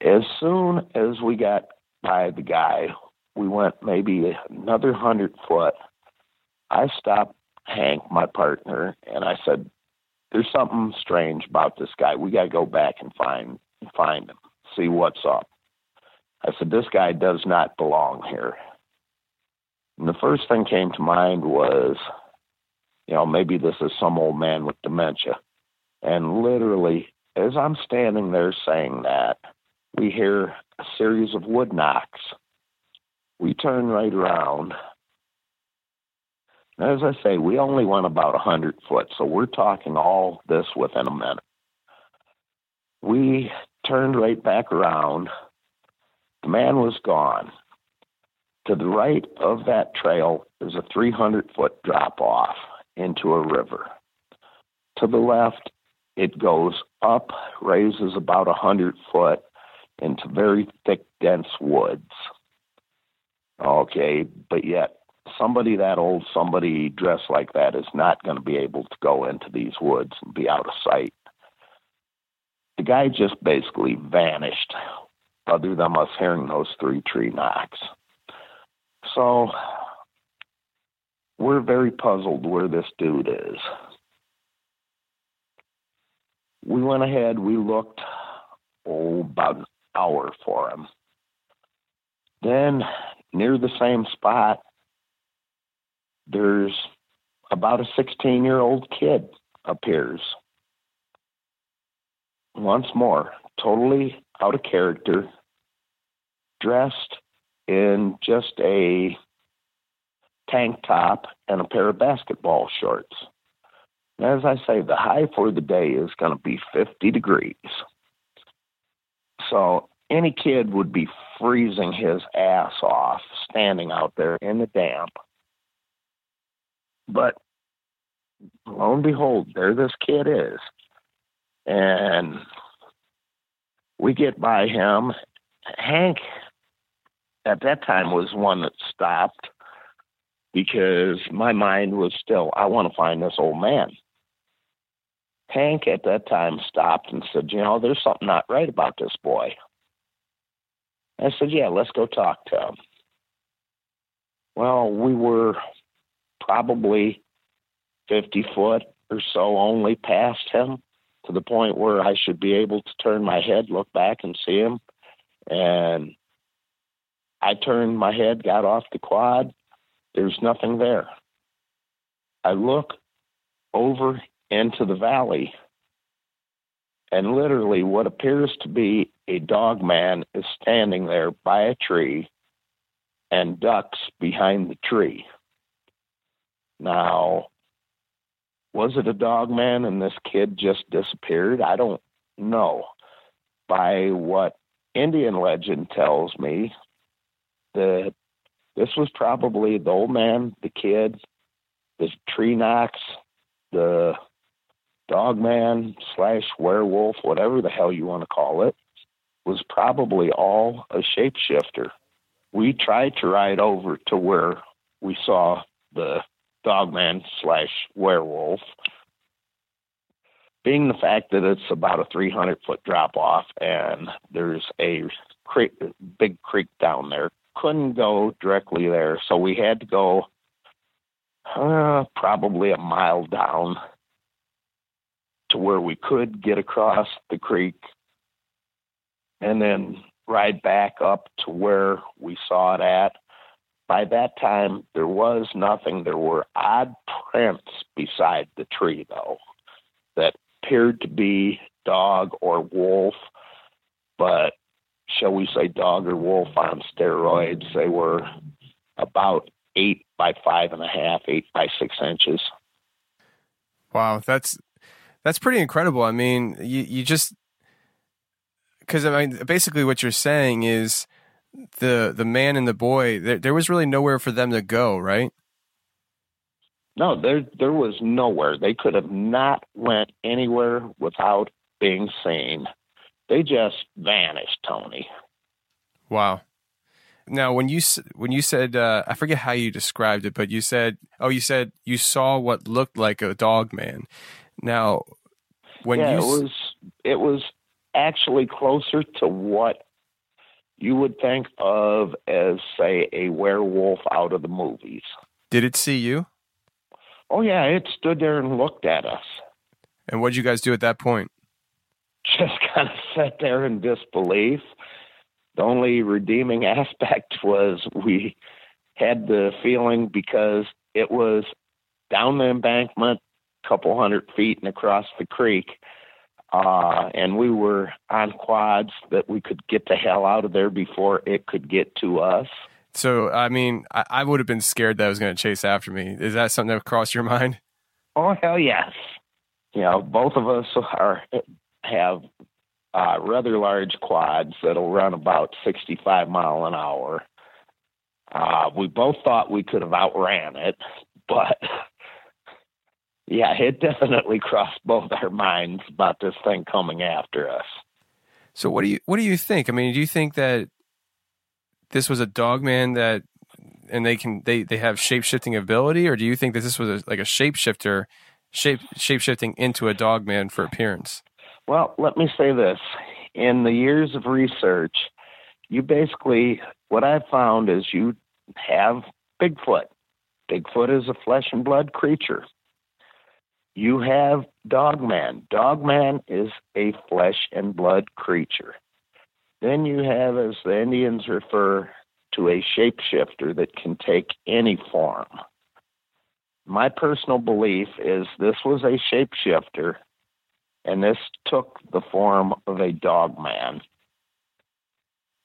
As soon as we got by the guy, we went maybe another hundred foot. I stopped Hank, my partner, and I said, "There's something strange about this guy. We got to go back and find find him, see what's up." I said, "This guy does not belong here." And the first thing came to mind was, you know, maybe this is some old man with dementia. And literally, as I'm standing there saying that, we hear a series of wood knocks. We turn right around. As I say, we only went about a hundred foot, so we're talking all this within a minute. We turned right back around. The man was gone. To the right of that trail is a 300 foot drop off into a river. To the left, it goes up, raises about a hundred foot into very thick, dense woods. Okay, but yet somebody that old, somebody dressed like that is not going to be able to go into these woods and be out of sight. The guy just basically vanished, other than us hearing those three tree knocks. So we're very puzzled where this dude is. We went ahead, we looked oh, about an hour for him. Then, near the same spot, there's about a 16 year old kid appears. Once more, totally out of character, dressed in just a tank top and a pair of basketball shorts. As I say, the high for the day is going to be 50 degrees. So any kid would be freezing his ass off standing out there in the damp. But lo and behold, there this kid is. And we get by him. Hank, at that time, was one that stopped because my mind was still, I want to find this old man. Hank at that time stopped and said, You know, there's something not right about this boy. I said, Yeah, let's go talk to him. Well, we were probably 50 foot or so only past him to the point where I should be able to turn my head, look back, and see him. And I turned my head, got off the quad. There's nothing there. I look over into the valley. And literally, what appears to be a dog man is standing there by a tree and ducks behind the tree. Now, was it a dog man and this kid just disappeared? I don't know. By what Indian legend tells me, that this was probably the old man, the kid, the tree knocks, the dog man slash werewolf, whatever the hell you want to call it, was probably all a shapeshifter. We tried to ride over to where we saw the dogman slash werewolf. Being the fact that it's about a 300 foot drop off and there's a creek, big creek down there, couldn't go directly there, so we had to go uh, probably a mile down to where we could get across the creek and then ride back up to where we saw it at. By that time, there was nothing. There were odd prints beside the tree, though, that appeared to be dog or wolf, but shall we say dog or wolf on steroids. They were about eight by five and a half, eight by six inches. Wow, that's that's pretty incredible. I mean, you you just because I mean, basically, what you're saying is the the man and the boy. There, there was really nowhere for them to go, right? No, there there was nowhere. They could have not went anywhere without being seen. They just vanished, Tony. Wow. Now, when you when you said uh, I forget how you described it, but you said oh you said you saw what looked like a dog man. Now, when yeah, you it was it was actually closer to what you would think of as say a werewolf out of the movies. Did it see you? Oh yeah, it stood there and looked at us. And what did you guys do at that point? Just kind of sat there in disbelief. The only redeeming aspect was we had the feeling because it was down the embankment, a couple hundred feet and across the creek, uh, and we were on quads that we could get the hell out of there before it could get to us. So, I mean, I, I would have been scared that it was going to chase after me. Is that something that crossed your mind? Oh hell yes! You know, both of us are have uh, rather large quads that'll run about 65 mile an hour. Uh, we both thought we could have outran it, but yeah, it definitely crossed both our minds about this thing coming after us. So what do you what do you think? I mean, do you think that this was a dog man that and they can they they have shape shifting ability, or do you think that this was a, like a shapeshifter, shape shape shifting into a dog man for appearance? Well, let me say this: in the years of research, you basically what I've found is you have Bigfoot. Bigfoot is a flesh and blood creature. You have Dogman. Dogman is a flesh and blood creature. Then you have, as the Indians refer to, a shapeshifter that can take any form. My personal belief is this was a shapeshifter, and this took the form of a dogman,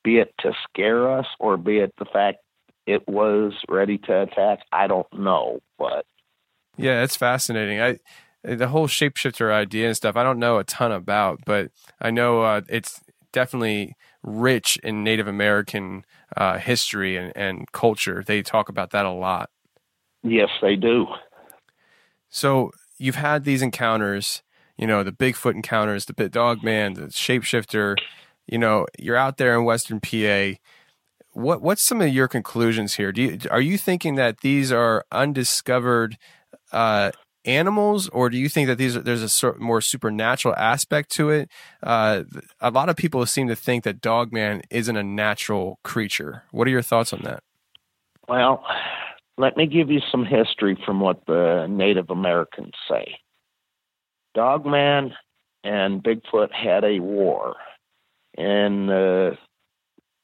be it to scare us or be it the fact it was ready to attack. I don't know, but yeah, it's fascinating. I the whole shapeshifter idea and stuff. I don't know a ton about, but I know uh, it's definitely rich in Native American uh, history and, and culture. They talk about that a lot. Yes, they do. So you've had these encounters, you know, the Bigfoot encounters, the Bit Dog Man, the shapeshifter. You know, you're out there in Western PA. What what's some of your conclusions here? Do you, are you thinking that these are undiscovered uh, animals, or do you think that these are, there's a sort more supernatural aspect to it? Uh, a lot of people seem to think that Dogman isn't a natural creature. What are your thoughts on that? Well, let me give you some history from what the Native Americans say. Dogman and Bigfoot had a war in the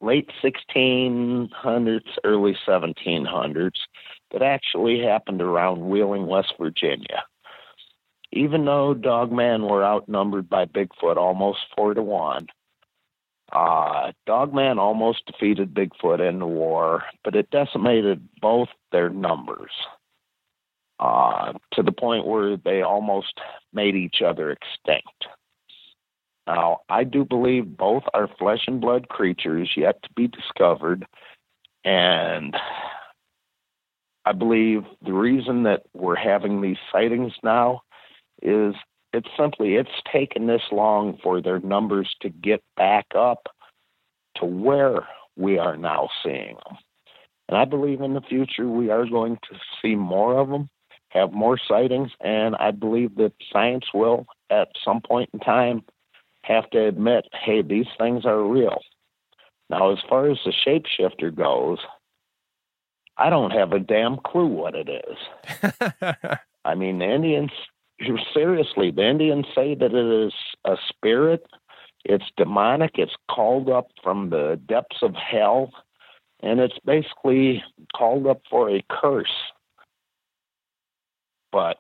late 1600s, early 1700s that actually happened around Wheeling, West Virginia. Even though Dogman were outnumbered by Bigfoot almost four to one, uh, Dogman almost defeated Bigfoot in the war, but it decimated both their numbers uh, to the point where they almost made each other extinct. Now, I do believe both are flesh and blood creatures yet to be discovered, and I believe the reason that we're having these sightings now is it's simply it's taken this long for their numbers to get back up to where we are now seeing them. And I believe in the future we are going to see more of them, have more sightings, and I believe that science will, at some point in time, have to admit, hey, these things are real. Now, as far as the shapeshifter goes, I don't have a damn clue what it is. I mean, the Indians, seriously, the Indians say that it is a spirit. It's demonic. It's called up from the depths of hell. And it's basically called up for a curse. But,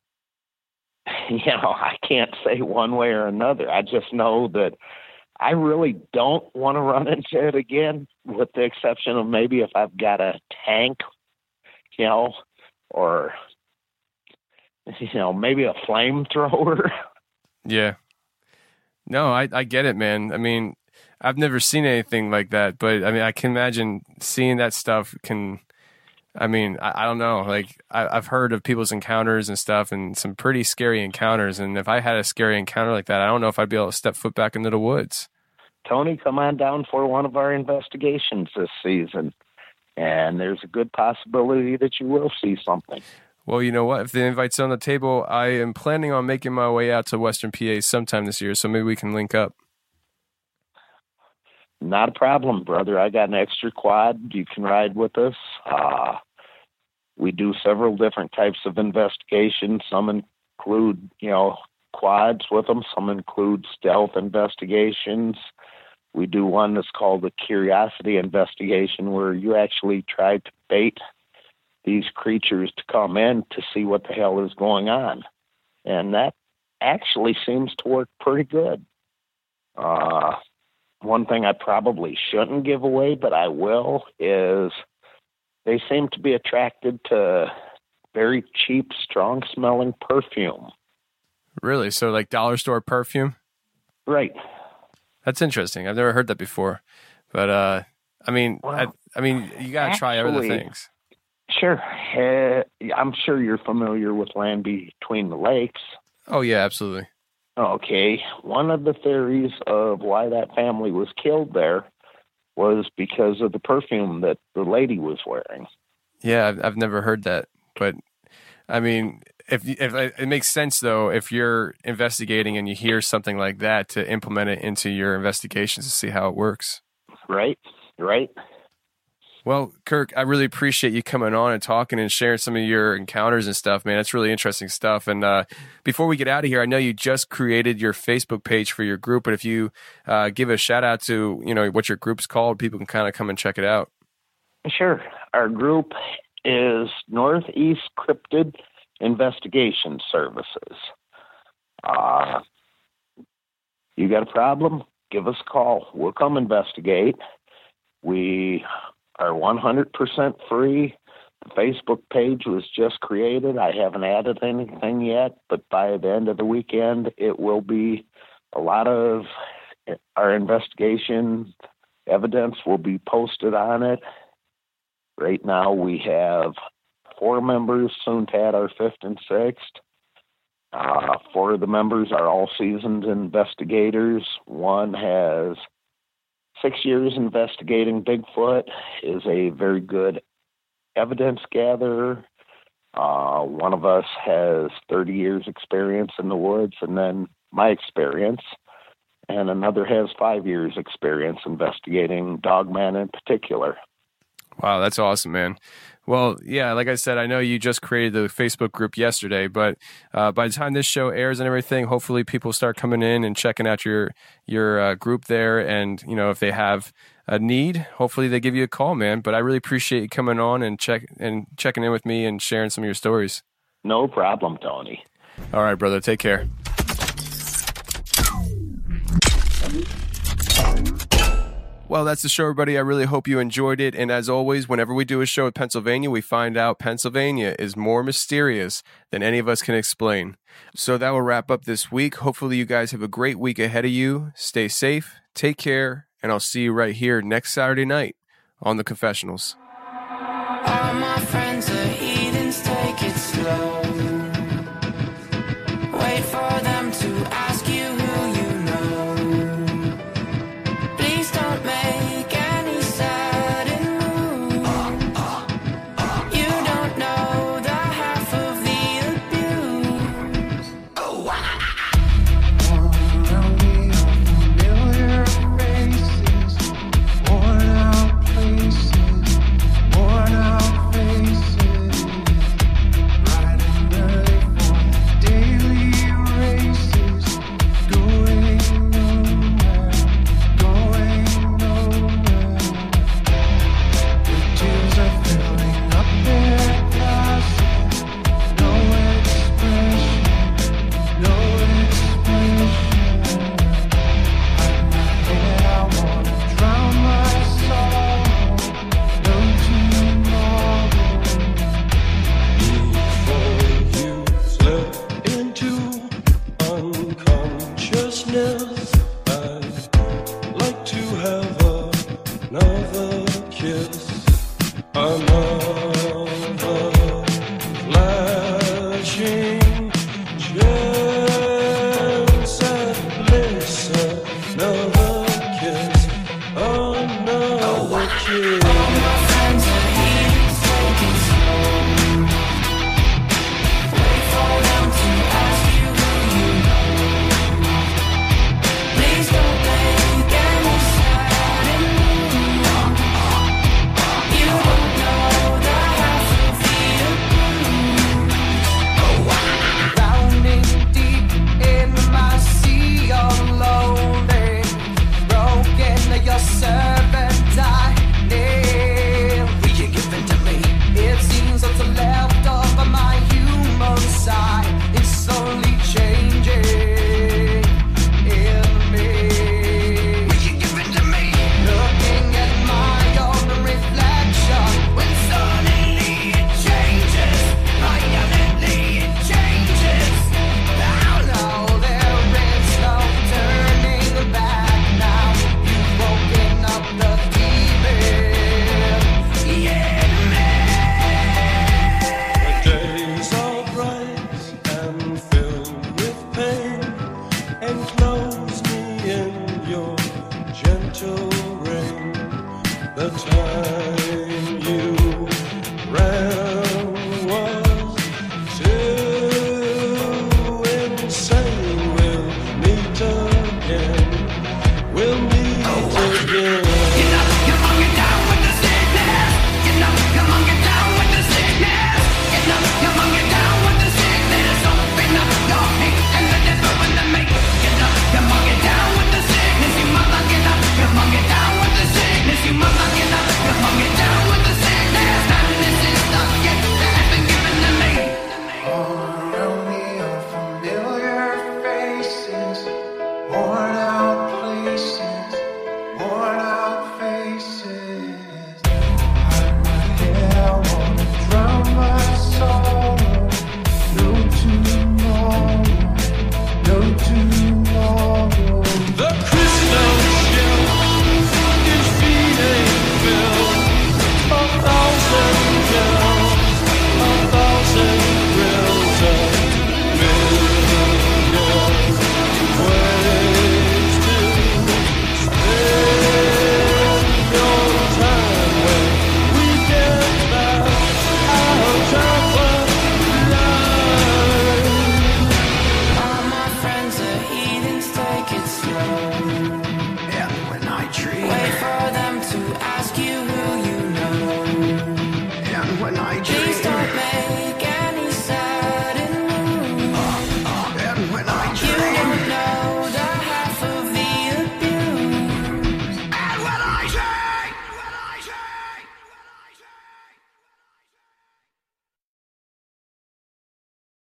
you know, I can't say one way or another. I just know that I really don't want to run into it again, with the exception of maybe if I've got a tank, you know, or you know, maybe a flamethrower. Yeah. No, I I get it, man. I mean, I've never seen anything like that, but I mean, I can imagine seeing that stuff can. I mean, I, I don't know. Like, I, I've heard of people's encounters and stuff, and some pretty scary encounters. And if I had a scary encounter like that, I don't know if I'd be able to step foot back into the woods. Tony, come on down for one of our investigations this season, and there's a good possibility that you will see something. Well, you know what? If the invite's on the table, I am planning on making my way out to Western PA sometime this year, so maybe we can link up. Not a problem, brother. I got an extra quad. You can ride with us. Uh, we do several different types of investigations. Some include, you know, quads with them. Some include stealth investigations. We do one that's called the curiosity investigation, where you actually try to bait these creatures to come in to see what the hell is going on. And that actually seems to work pretty good. Uh, one thing I probably shouldn't give away, but I will, is they seem to be attracted to very cheap, strong smelling perfume. Really? So, like dollar store perfume? Right. That's interesting. I've never heard that before. But, uh, I mean, Well, I, I mean, you got to try other things. Sure. Uh, I'm sure you're familiar with Land Between the Lakes. Oh, yeah, absolutely. Okay. One of the theories of why that family was killed there was because of the perfume that the lady was wearing. Yeah, I've, I've never heard that, but I mean, if if it makes sense though, if you're investigating and you hear something like that, to implement it into your investigations to see how it works. Right. Right. Well, Kirk, I really appreciate you coming on and talking and sharing some of your encounters and stuff, man. that's really interesting stuff. And uh, before we get out of here, I know you just created your Facebook page for your group, but if you uh, give a shout out to you know what your group's called, people can kind of come and check it out. Sure. Our group is Northeast Cryptid Investigation Services. Uh, you got a problem? Give us a call. We'll come investigate. We are 100% free. The Facebook page was just created. I haven't added anything yet, but by the end of the weekend, it will be a lot of our investigation evidence will be posted on it. Right now, we have four members, soon to add our fifth and sixth. Uh, four of the members are all seasoned investigators. One has six years investigating Bigfoot, is a very good evidence gatherer. Uh, one of us has 30 years experience in the woods, and then my experience. And another has five years experience investigating dogman in particular. Wow, that's awesome, man. Well, yeah, like I said, I know you just created the Facebook group yesterday, but uh, by the time this show airs and everything, hopefully people start coming in and checking out your your uh, group there. And you know, if they have a need, hopefully they give you a call, man. But I really appreciate you coming on and check and checking in with me and sharing some of your stories. No problem, Tony. All right, brother. Take care. Well, that's the show, everybody. I really hope you enjoyed it. And as always, whenever we do a show with Pennsylvania, we find out Pennsylvania is more mysterious than any of us can explain. So that will wrap up this week. Hopefully, you guys have a great week ahead of you. Stay safe, take care, and I'll see you right here next Saturday night on the Confessionals.